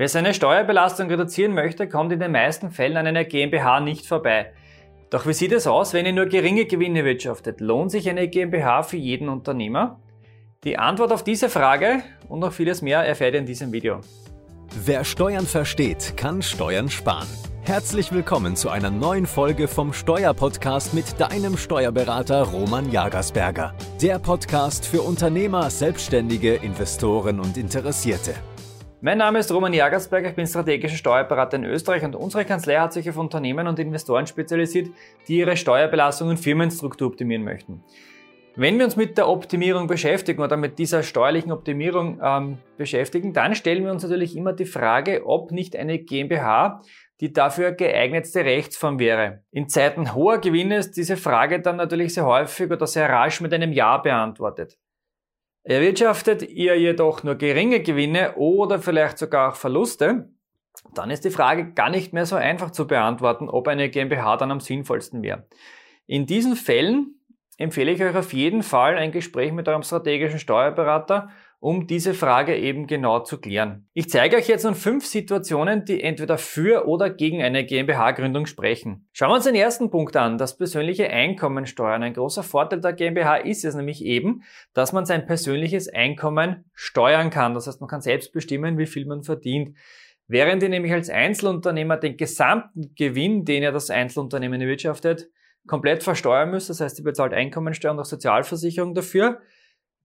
Wer seine Steuerbelastung reduzieren möchte, kommt in den meisten Fällen an einer GmbH nicht vorbei. Doch wie sieht es aus, wenn ihr nur geringe Gewinne wirtschaftet? Lohnt sich eine GmbH für jeden Unternehmer? Die Antwort auf diese Frage und noch vieles mehr erfährt ihr in diesem Video. Wer Steuern versteht, kann Steuern sparen. Herzlich willkommen zu einer neuen Folge vom Steuerpodcast mit deinem Steuerberater Roman Jagersberger. Der Podcast für Unternehmer, Selbstständige, Investoren und Interessierte. Mein Name ist Roman Jagersberg, ich bin strategischer Steuerberater in Österreich und unsere Kanzlei hat sich auf Unternehmen und Investoren spezialisiert, die ihre Steuerbelastung und Firmenstruktur optimieren möchten. Wenn wir uns mit der Optimierung beschäftigen oder mit dieser steuerlichen Optimierung ähm, beschäftigen, dann stellen wir uns natürlich immer die Frage, ob nicht eine GmbH die dafür geeignetste Rechtsform wäre. In Zeiten hoher Gewinne ist diese Frage dann natürlich sehr häufig oder sehr rasch mit einem Ja beantwortet. Erwirtschaftet ihr jedoch nur geringe Gewinne oder vielleicht sogar auch Verluste, dann ist die Frage gar nicht mehr so einfach zu beantworten, ob eine GmbH dann am sinnvollsten wäre. In diesen Fällen empfehle ich euch auf jeden Fall ein Gespräch mit eurem strategischen Steuerberater um diese Frage eben genau zu klären. Ich zeige euch jetzt nun fünf Situationen, die entweder für oder gegen eine GmbH-Gründung sprechen. Schauen wir uns den ersten Punkt an, das persönliche Einkommensteuern. Ein großer Vorteil der GmbH ist es nämlich eben, dass man sein persönliches Einkommen steuern kann. Das heißt, man kann selbst bestimmen, wie viel man verdient. Während ihr nämlich als Einzelunternehmer den gesamten Gewinn, den ihr das Einzelunternehmen erwirtschaftet, komplett versteuern müsst, das heißt, ihr bezahlt Einkommensteuer und auch Sozialversicherung dafür,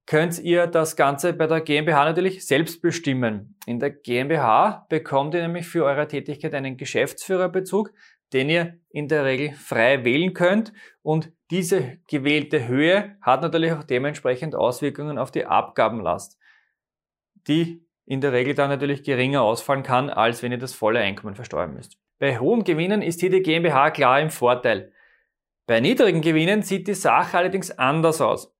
könnt ihr das Ganze bei der GmbH natürlich selbst bestimmen. In der GmbH bekommt ihr nämlich für eure Tätigkeit einen Geschäftsführerbezug, den ihr in der Regel frei wählen könnt und diese gewählte Höhe hat natürlich auch dementsprechend Auswirkungen auf die Abgabenlast, die in der Regel dann natürlich geringer ausfallen kann, als wenn ihr das volle Einkommen versteuern müsst. Bei hohen Gewinnen ist hier die GmbH klar im Vorteil. Bei niedrigen Gewinnen sieht die Sache allerdings anders aus.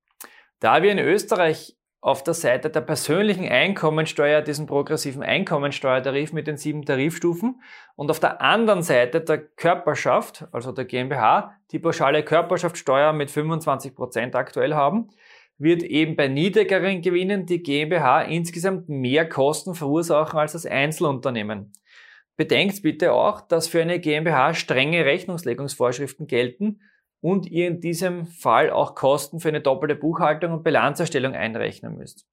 Da wir in Österreich auf der Seite der persönlichen Einkommensteuer diesen progressiven Einkommensteuertarif mit den sieben Tarifstufen und auf der anderen Seite der Körperschaft, also der GmbH, die pauschale Körperschaftssteuer mit 25 Prozent aktuell haben, wird eben bei niedrigeren Gewinnen die GmbH insgesamt mehr Kosten verursachen als das Einzelunternehmen. Bedenkt bitte auch, dass für eine GmbH strenge Rechnungslegungsvorschriften gelten und ihr in diesem Fall auch Kosten für eine doppelte Buchhaltung und Bilanzerstellung einrechnen müsst.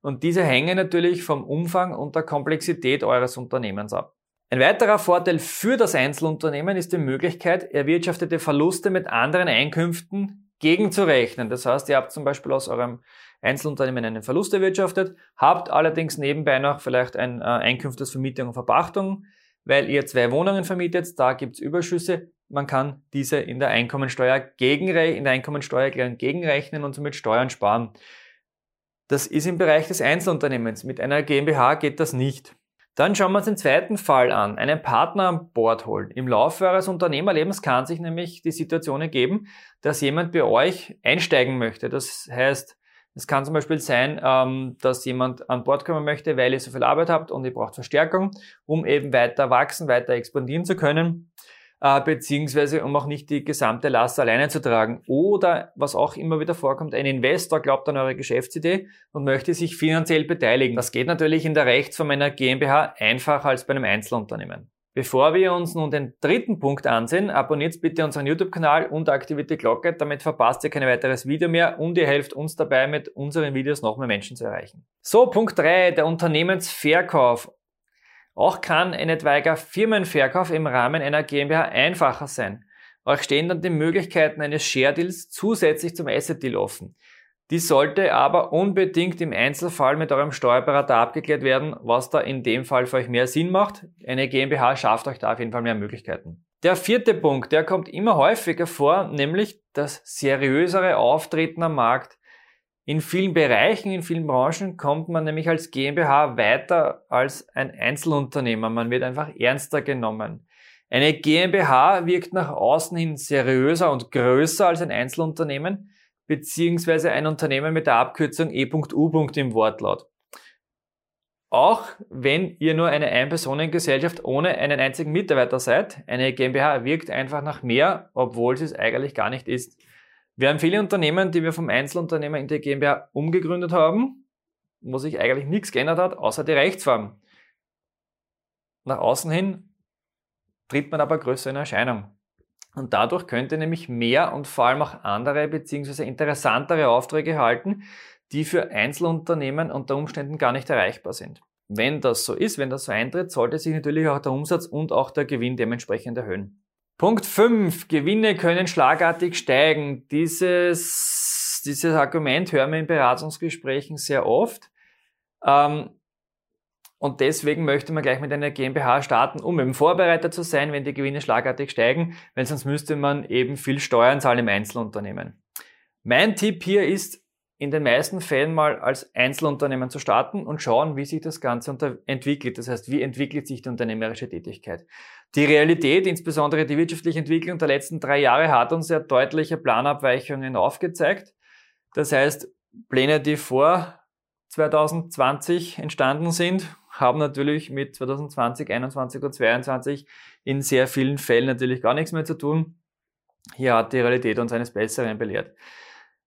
Und diese hängen natürlich vom Umfang und der Komplexität eures Unternehmens ab. Ein weiterer Vorteil für das Einzelunternehmen ist die Möglichkeit, erwirtschaftete Verluste mit anderen Einkünften gegenzurechnen. Das heißt, ihr habt zum Beispiel aus eurem Einzelunternehmen einen Verlust erwirtschaftet, habt allerdings nebenbei noch vielleicht ein äh, Einkünfte aus Vermietung und Verpachtung, weil ihr zwei Wohnungen vermietet, da gibt's Überschüsse, man kann diese in der Einkommensteuer gegenrechnen, in der Einkommensteuererklärung gegenrechnen und somit Steuern sparen. Das ist im Bereich des Einzelunternehmens. Mit einer GmbH geht das nicht. Dann schauen wir uns den zweiten Fall an. Einen Partner an Bord holen. Im Laufe eures Unternehmerlebens kann sich nämlich die Situation ergeben, dass jemand bei euch einsteigen möchte. Das heißt, es kann zum Beispiel sein, ähm, dass jemand an Bord kommen möchte, weil ihr so viel Arbeit habt und ihr braucht Verstärkung, um eben weiter wachsen, weiter expandieren zu können äh, beziehungsweise um auch nicht die gesamte Last alleine zu tragen. Oder, was auch immer wieder vorkommt, ein Investor glaubt an eure Geschäftsidee und möchte sich finanziell beteiligen. Das geht natürlich in der Rechtsform einer GmbH einfacher als bei einem Einzelunternehmen. Bevor wir uns nun den dritten Punkt ansehen, abonniert bitte unseren YouTube-Kanal und aktiviert die Glocke, damit verpasst ihr kein weiteres Video mehr und ihr helft uns dabei, mit unseren Videos noch mehr Menschen zu erreichen. So, Punkt 3, der Unternehmensverkauf. Auch kann ein etwaiger Firmenverkauf im Rahmen einer GmbH einfacher sein. Euch stehen dann die Möglichkeiten eines Share Deals zusätzlich zum Asset Deal offen. Dies sollte aber unbedingt im Einzelfall mit eurem Steuerberater abgeklärt werden, was da in dem Fall für euch mehr Sinn macht. Eine GmbH schafft euch da auf jeden Fall mehr Möglichkeiten. Der vierte Punkt, der kommt immer häufiger vor, nämlich das seriösere Auftreten am Markt. In vielen Bereichen, in vielen Branchen kommt man nämlich als GmbH weiter als ein Einzelunternehmer. Man wird einfach ernster genommen. Eine GmbH wirkt nach außen hin seriöser und größer als ein Einzelunternehmen, beziehungsweise ein Unternehmen mit der Abkürzung E.U. im Wortlaut. Auch wenn ihr nur eine Ein-Personen-Gesellschaft ohne einen einzigen Mitarbeiter seid, eine GmbH wirkt einfach nach mehr, obwohl sie es eigentlich gar nicht ist. Wir haben viele Unternehmen, die wir vom Einzelunternehmer in die GmbH umgegründet haben, wo sich eigentlich nichts geändert hat, außer die Rechtsform. nach außen hin tritt man aber größer in Erscheinung. Und dadurch könnt ihr nämlich mehr und vor allem auch andere bzw. interessantere Aufträge halten, die für Einzelunternehmen unter Umständen gar nicht erreichbar sind. Wenn das so ist, wenn das so eintritt, sollte sich natürlich auch der Umsatz und auch der Gewinn dementsprechend erhöhen. Punkt 5. Gewinne können schlagartig steigen. Dieses, dieses Argument hören wir in Beratungsgesprächen sehr oft. Ähm, und deswegen möchte man gleich mit einer GmbH starten, um eben Vorbereiter zu sein, wenn die Gewinne schlagartig steigen, weil sonst müsste man eben viel Steuern zahlen im Einzelunternehmen. Mein Tipp hier ist, in den meisten Fällen mal als Einzelunternehmen zu starten und schauen, wie sich das Ganze entwickelt. Das heißt, wie entwickelt sich die unternehmerische Tätigkeit. Die Realität, insbesondere die wirtschaftliche Entwicklung der letzten drei Jahre, hat uns ja deutliche Planabweichungen aufgezeigt. Das heißt, Pläne, die vor 2020 entstanden sind, haben natürlich mit 2020, 2021 und 2022 in sehr vielen Fällen natürlich gar nichts mehr zu tun. Hier hat die Realität uns eines Besseren belehrt.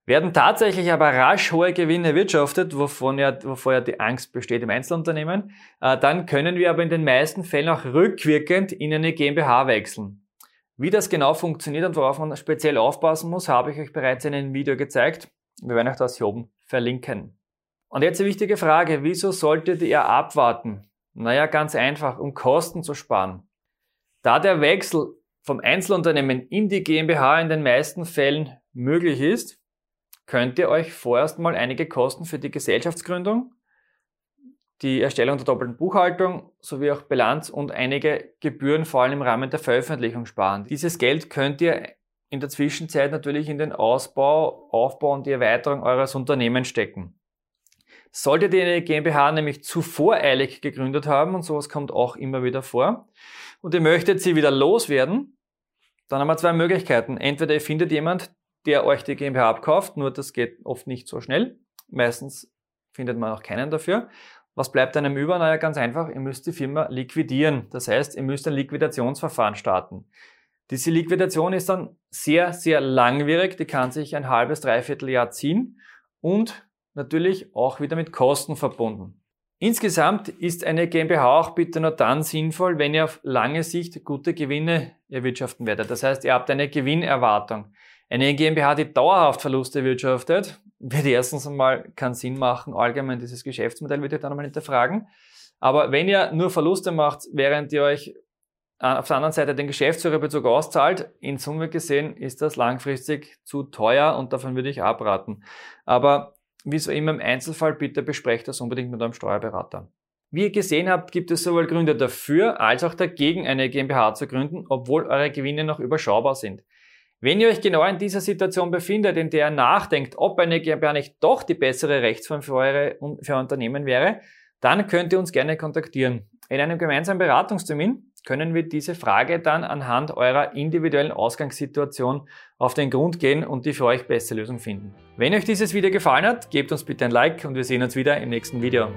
Werden tatsächlich aber rasch hohe Gewinne erwirtschaftet, wovon ja, wovor ja die Angst besteht im Einzelunternehmen, äh, dann können wir aber in den meisten Fällen auch rückwirkend in eine GmbH wechseln. Wie das genau funktioniert und worauf man speziell aufpassen muss, habe ich euch bereits in einem Video gezeigt. Wir werden euch das hier oben verlinken. Und jetzt die wichtige Frage, wieso solltet ihr abwarten? Naja, ganz einfach, um Kosten zu sparen. Da der Wechsel vom Einzelunternehmen in die GmbH in den meisten Fällen möglich ist, könnt ihr euch vorerst mal einige Kosten für die Gesellschaftsgründung, die Erstellung der doppelten Buchhaltung sowie auch Bilanz und einige Gebühren vor allem im Rahmen der Veröffentlichung sparen. Dieses Geld könnt ihr in der Zwischenzeit natürlich in den Ausbau, Aufbau und die Erweiterung eures Unternehmens stecken. Solltet ihr eine GmbH nämlich zu voreilig gegründet haben, und sowas kommt auch immer wieder vor, und ihr möchtet sie wieder loswerden, dann haben wir zwei Möglichkeiten. Entweder ihr findet jemand, der euch die GmbH abkauft, nur das geht oft nicht so schnell. Meistens findet man auch keinen dafür. Was bleibt einem über? Naja, ganz einfach, ihr müsst die Firma liquidieren. Das heißt, ihr müsst ein Liquidationsverfahren starten. Diese Liquidation ist dann sehr, sehr langwierig. Die kann sich ein halbes, dreiviertel Jahr ziehen und natürlich auch wieder mit Kosten verbunden. Insgesamt ist eine GmbH auch bitte nur dann sinnvoll, wenn ihr auf lange Sicht gute Gewinne erwirtschaften werdet. Das heißt, ihr habt eine Gewinnerwartung. Eine GmbH, die dauerhaft Verluste erwirtschaftet, wird erstens einmal keinen Sinn machen. Allgemein dieses Geschäftsmodell wird ihr dann einmal hinterfragen. Aber wenn ihr nur Verluste macht, während ihr euch äh, auf der anderen Seite den Geschäftsführerbezug auszahlt, in Summe gesehen ist das langfristig zu teuer und davon würde ich abraten. Aber wie so immer im Einzelfall, bitte besprecht das unbedingt mit eurem Steuerberater. Wie ihr gesehen habt, gibt es sowohl Gründe dafür als auch dagegen, eine GmbH zu gründen, obwohl eure Gewinne noch überschaubar sind. Wenn ihr euch genau in dieser Situation befindet, in der ihr nachdenkt, ob eine GmbH nicht doch die bessere Rechtsform für, eure, für Unternehmen wäre, dann könnt ihr uns gerne kontaktieren. In einem gemeinsamen Beratungstermin können wir diese Frage dann anhand eurer individuellen Ausgangssituation auf den Grund gehen und die für euch beste Lösung finden. Wenn euch dieses Video gefallen hat, gebt uns bitte ein Like und wir sehen uns wieder im nächsten Video.